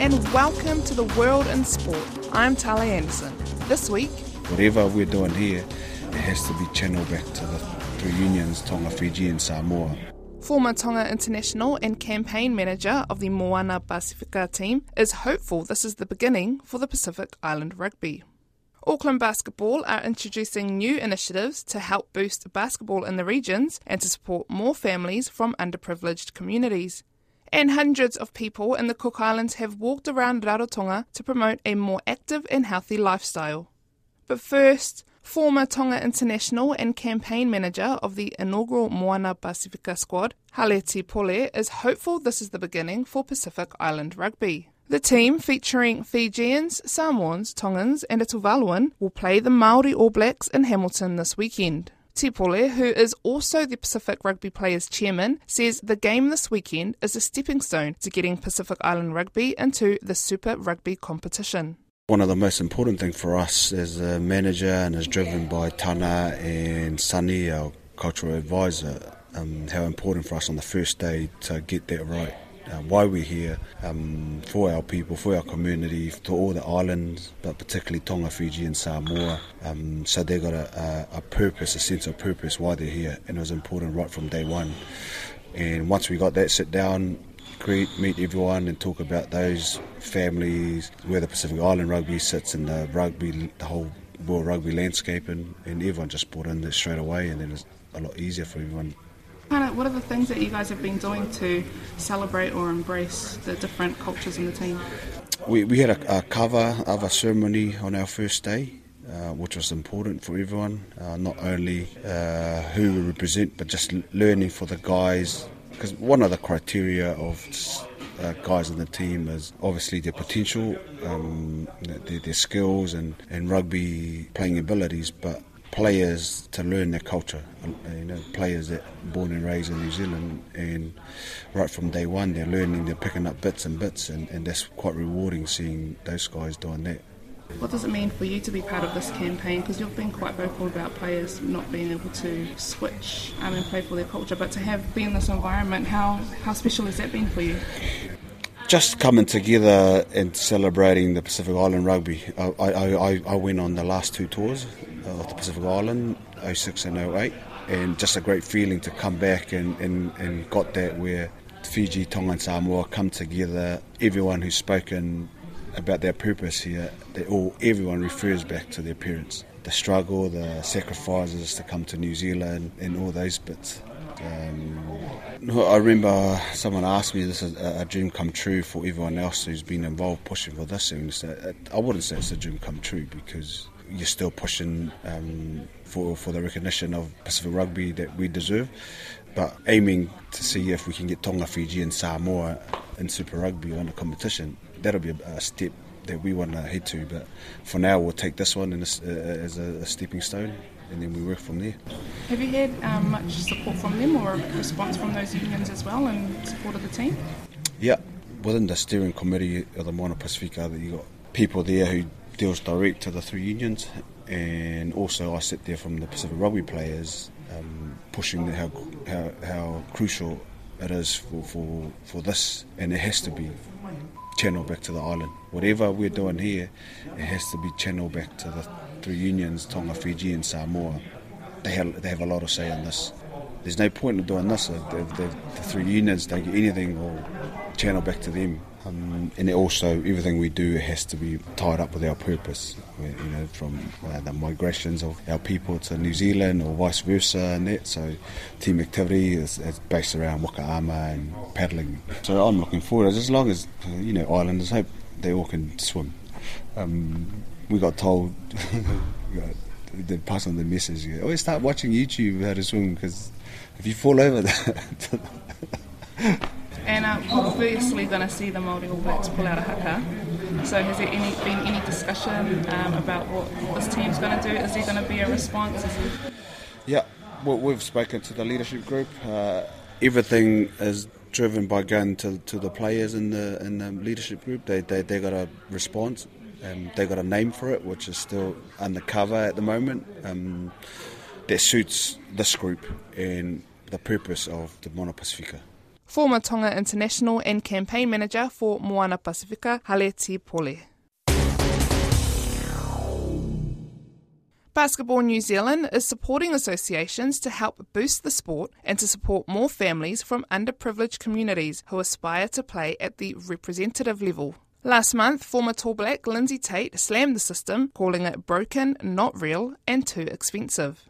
And welcome to the World in Sport. I'm Tali Anderson. This week, Whatever we're doing here, it has to be channeled back to the three unions, Tonga, Fiji, and Samoa. former Tonga international and campaign manager of the Moana Pasifika team is hopeful this is the beginning for the Pacific Island rugby. Auckland Basketball are introducing new initiatives to help boost basketball in the regions and to support more families from underprivileged communities. And hundreds of people in the Cook Islands have walked around Rarotonga to promote a more active and healthy lifestyle. But first, former Tonga international and campaign manager of the inaugural Moana Pasifika squad, Hale T-Pole, is hopeful this is the beginning for Pacific Island rugby. The team, featuring Fijians, Samoans, Tongans, and a Tuvaluan, will play the Maori All Blacks in Hamilton this weekend. T-Pole, who is also the Pacific Rugby Players Chairman, says the game this weekend is a stepping stone to getting Pacific Island rugby into the Super Rugby competition. One of the most important things for us as a manager and is driven by Tana and Sunny, our cultural advisor, um, how important for us on the first day to get that right. Um, why we're here, um, for our people, for our community, to all the islands, but particularly Tonga, Fiji, and Samoa. Um, so they've got a, a, a purpose, a sense of purpose why they're here, and it was important right from day one. And once we got that, sit down, greet, meet everyone, and talk about those families, where the Pacific Island rugby sits in the rugby, the whole world rugby landscape, and, and everyone just bought in there straight away, and then it's a lot easier for everyone. Kind of, what are the things that you guys have been doing to celebrate or embrace the different cultures in the team? We, we had a, a cover of a ceremony on our first day, uh, which was important for everyone, uh, not only uh, who we represent, but just learning for the guys. Because one of the criteria of uh, guys in the team is obviously their potential, um, their, their skills, and, and rugby playing abilities, but players to learn their culture. uh, You know, players that born and raised in New Zealand, and right from day one, they're learning, they're picking up bits and bits, and, and that's quite rewarding seeing those guys doing that. What does it mean for you to be part of this campaign? Because you've been quite vocal about players not being able to switch um, and play for their culture, but to have been in this environment, how, how special has that been for you? Just coming together and celebrating the Pacific Island rugby. I, I, I, I went on the last two tours of the Pacific Island, 06 and 08, and just a great feeling to come back and, and, and got that where Fiji, Tonga, and Samoa come together. Everyone who's spoken about their purpose here, they all everyone refers back to their parents. The struggle, the sacrifices to come to New Zealand, and all those bits. Um, I remember someone asked me, "This is a, dream come true for everyone else who's been involved pushing for this." And I wouldn't say it's a dream come true because you're still pushing um, for for the recognition of Pacific rugby that we deserve, but aiming to see if we can get Tonga, Fiji, and Samoa in Super Rugby on the competition. That'll be a, a step that we want to head to. But for now, we'll take this one in a, uh, as a, a stepping stone, and then we work from there. Have you had um, much support from them or a response from those unions as well in support of the team? Yeah, within the steering committee of the Moana Pasifika, that you got people there who deals direct to the three unions, and also I sit there from the Pacific Rugby players, um, pushing the, how, how how crucial it is for, for for this, and it has to be channeled back to the island. Whatever we're doing here, it has to be channeled back to the three unions, Tonga, Fiji, and Samoa. They have they have a lot of say in this. There's no point in doing this if, the three unions don't get anything or channel back to them. Um, and also, everything we do has to be tied up with our purpose. You know, from uh, the migrations of our people to New Zealand or vice versa, and that. So, team activity is, is based around wakaama and paddling. So, I'm looking forward as long as you know islanders hope they all can swim. Um, we got told, they pass on the message. You always start watching YouTube how to swim because if you fall over, and uh, obviously going to see the Māori All Blacks pull out a haka. So has there any, been any discussion um, about what this team's going to do? Is there going to be a response? Yeah, well, we've spoken to the leadership group. Uh, everything is driven by going to, to the players in the in the leadership group. They they, they got a response. Um, they got a name for it, which is still undercover at the moment. Um, that suits this group and the purpose of the Moana Pasifika. Former Tonga International and Campaign Manager for Moana Pasifika, Hale T-Pole. Basketball New Zealand is supporting associations to help boost the sport and to support more families from underprivileged communities who aspire to play at the representative level. Last month, former Tall Black Lindsay Tait slammed the system, calling it broken, not real, and too expensive.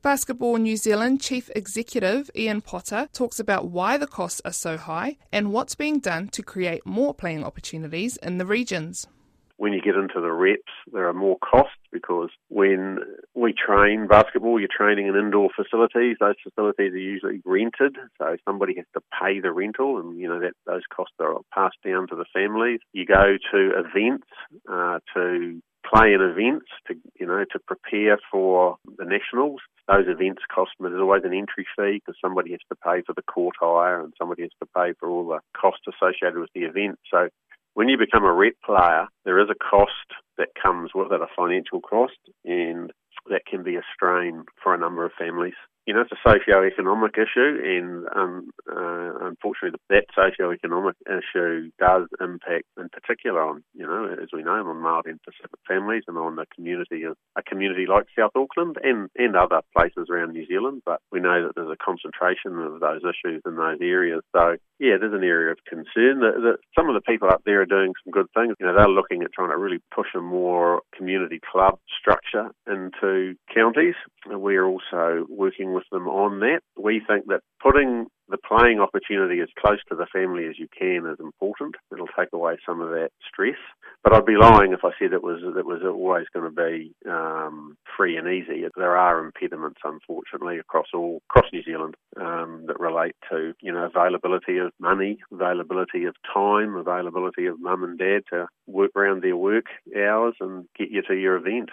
Basketball New Zealand Chief Executive Iain Potter talks about why the costs are so high and what's being done to create more playing opportunities in the regions. When you get into the reps, there are more costs because when we train basketball, you're training in indoor facilities. Those facilities are usually rented, so somebody has to pay the rental, and you know that those costs are passed down to the families. You go to events uh, to play in events to you know to prepare for the nationals. Those events cost me. There's always an entry fee because somebody has to pay for the court hire and somebody has to pay for all the costs associated with the event. So when you become a rep player, there is a cost that comes with it, a financial cost, and that can be a strain for a number of families you know, it's a socio-economic issue, and um, uh, unfortunately, that socio-economic issue does impact, in particular, on you know, as we know, on Maori and Pacific families, and on the community of a community like South Auckland and and other places around New Zealand. But we know that there's a concentration of those issues in those areas. So yeah, there's an area of concern. That, that some of the people up there are doing some good things. You know, they're looking at trying to really push a more community club structure into counties. We're also working with them on that. We think that putting the playing opportunity as close to the family as you can is important. It'll take away some of that stress. But I'd be lying if I said it was it was always going to be um, free and easy. There are impediments, unfortunately, across all across New Zealand um, that relate to you know availability of money, availability of time, availability of mum and dad to work around their work hours and get you to your event.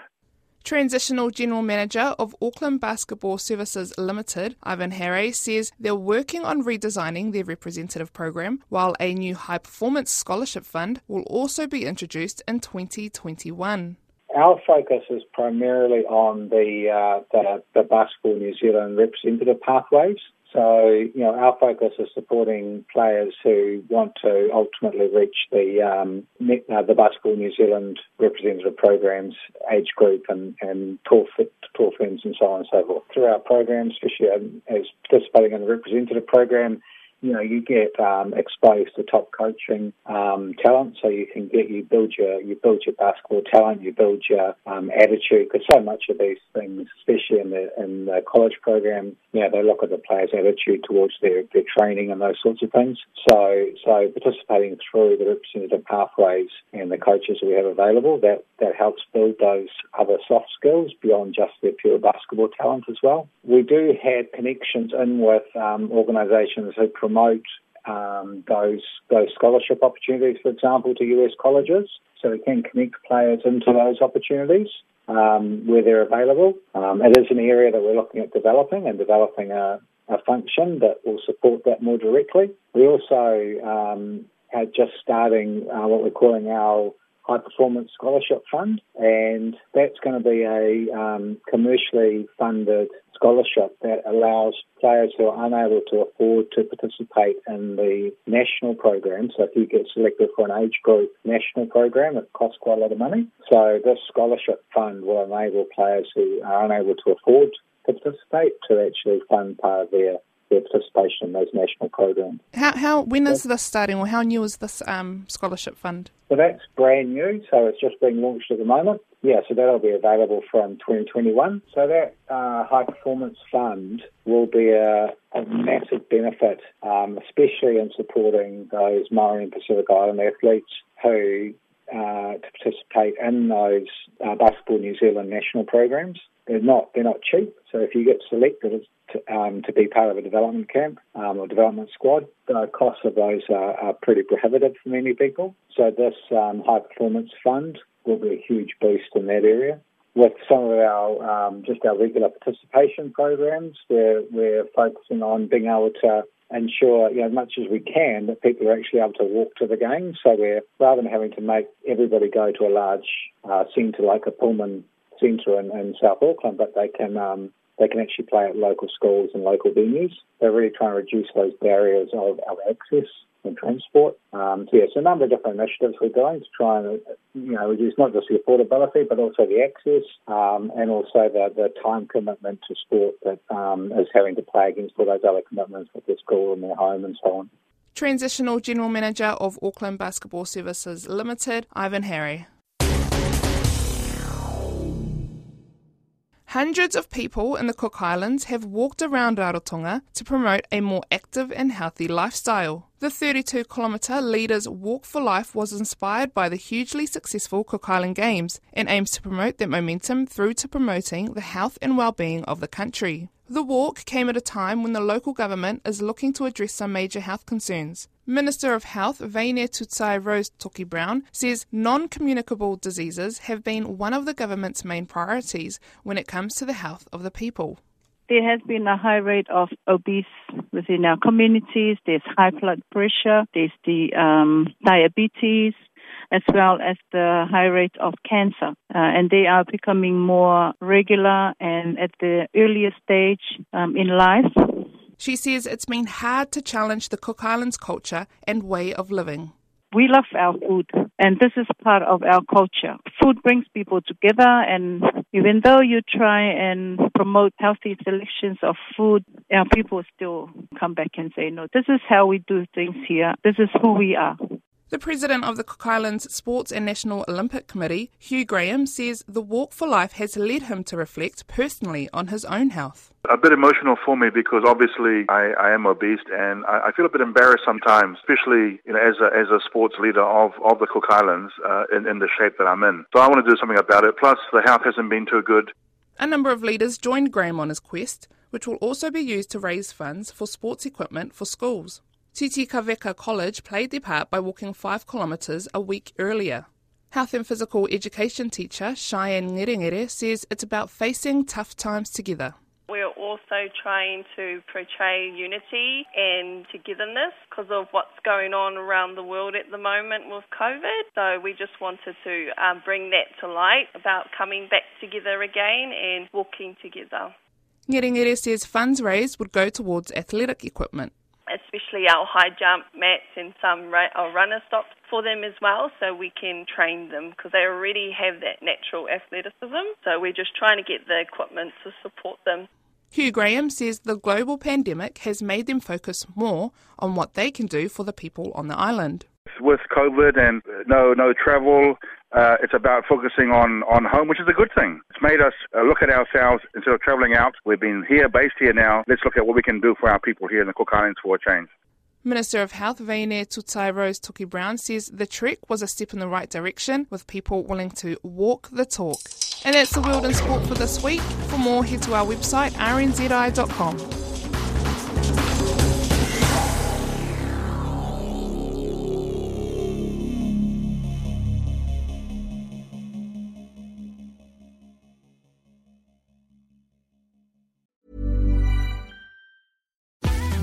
Transitional General Manager of Auckland Basketball Services Limited, Ivan Harry, says they're working on redesigning their representative program, while a new high performance scholarship fund will also be introduced in 2021. Our focus is primarily on the, uh, the, the Basketball New Zealand representative pathways. So, you know, our focus is supporting players who want to ultimately reach the um, uh, the Basketball New Zealand representative programs, age group, and, and tour, fit, tour friends, and so on and so forth. Through our programs, especially as participating in the representative program, you know, you get um, exposed to top coaching um, talent, so you can get you build your you build your basketball talent, you build your um, attitude. Because so much of these things, especially in the in the college program, you know, they look at the player's attitude towards their, their training and those sorts of things. So so participating through the representative pathways and the coaches we have available, that that helps build those other soft skills beyond just their pure basketball talent as well. We do have connections in with um, organisations who promote um, those those scholarship opportunities, for example, to US colleges. So we can connect players into those opportunities um, where they're available. Um, it is an area that we're looking at developing and developing a, a function that will support that more directly. We also um, are just starting uh, what we're calling our High Performance Scholarship Fund, and that's going to be a um, commercially funded scholarship that allows players who are unable to afford to participate in the national program. So if you get selected for an age group national program, it costs quite a lot of money. So this scholarship fund will enable players who are unable to afford to participate to actually fund part of their their participation in those national programs. How, how when is this starting, or how new is this um, scholarship fund? So that's brand new, so it's just being launched at the moment. Yeah, so that'll be available from 2021. So that uh, high performance fund will be a, a massive benefit, um, especially in supporting those Maori and Pacific Island athletes who uh, to participate in those uh, Basketball New Zealand national programs. They're not they're not cheap. So if you get selected to, um, to be part of a development camp um, or development squad, the costs of those are, are pretty prohibitive for many people. So this um, high performance fund will be a huge boost in that area with some of our um, just our regular participation programs, where we're focusing on being able to ensure, you know, as much as we can, that people are actually able to walk to the game. So we're rather than having to make everybody go to a large uh, centre like a Pullman Centre in, in South Auckland, but they can um, they can actually play at local schools and local venues. They're really trying to reduce those barriers of, of access and transport. Um, so yes, a number of different initiatives we're doing to try and you know reduce not just the affordability but also the access um, and also the, the time commitment to sport that um, is having to play against all those other commitments with their school and their home and so on. Transitional General Manager of Auckland Basketball Services Limited, Ivan Harry. Hundreds of people in the Cook Islands have walked around Rarotonga to promote a more active and healthy lifestyle. The 32 kilometre Leaders Walk for Life was inspired by the hugely successful Cook Island Games and aims to promote that momentum through to promoting the health and well-being of the country. The walk came at a time when the local government is looking to address some major health concerns. Minister of Health Vainetutai Rose Toki Brown says non communicable diseases have been one of the government's main priorities when it comes to the health of the people. There has been a high rate of obese within our communities. There's high blood pressure. There's the um, diabetes, as well as the high rate of cancer. Uh, and they are becoming more regular and at the earlier stage um, in life. She says it's been hard to challenge the Cook Islands culture and way of living. We love our food, and this is part of our culture. Food brings people together, and even though you try and promote healthy selections of food, our people still come back and say, No, this is how we do things here. This is who we are. The president of the Cook Islands Sports and National Olympic Committee, Hugh Graham, says the Walk for Life has led him to reflect personally on his own health. A bit emotional for me because obviously I, I am obese and I, I, feel a bit embarrassed sometimes, especially you know, as, a, as a sports leader of, of the Cook Islands uh, in, in the shape that I'm in. So I want to do something about it. Plus, the health hasn't been too good. A number of leaders joined Graham on his quest, which will also be used to raise funds for sports equipment for schools. Titikaveka College played their part by walking five kilometres a week earlier. Health and physical education teacher Cheyenne Ngerengere says it's about facing tough times together. We're also trying to portray unity and togetherness because of what's going on around the world at the moment with COVID. So we just wanted to um, bring that to light about coming back together again and walking together. Ngerengere says funds raised would go towards athletic equipment especially our high jump mats and some our runner stops for them as well, so we can train them because they already have that natural athleticism. So we're just trying to get the equipment to support them. Hugh Graham says the global pandemic has made them focus more on what they can do for the people on the island. With COVID and no no travel, uh, it's about focusing on, on home, which is a good thing. It's made us uh, look at ourselves instead of traveling out. We've been here, based here now. Let's look at what we can do for our people here in the Cook Islands for a change. Minister of Health Vainetutai Rose Toki Brown says the trek was a step in the right direction with people willing to walk the talk. And that's the world in sport for this week. For more, head to our website rnzi.com.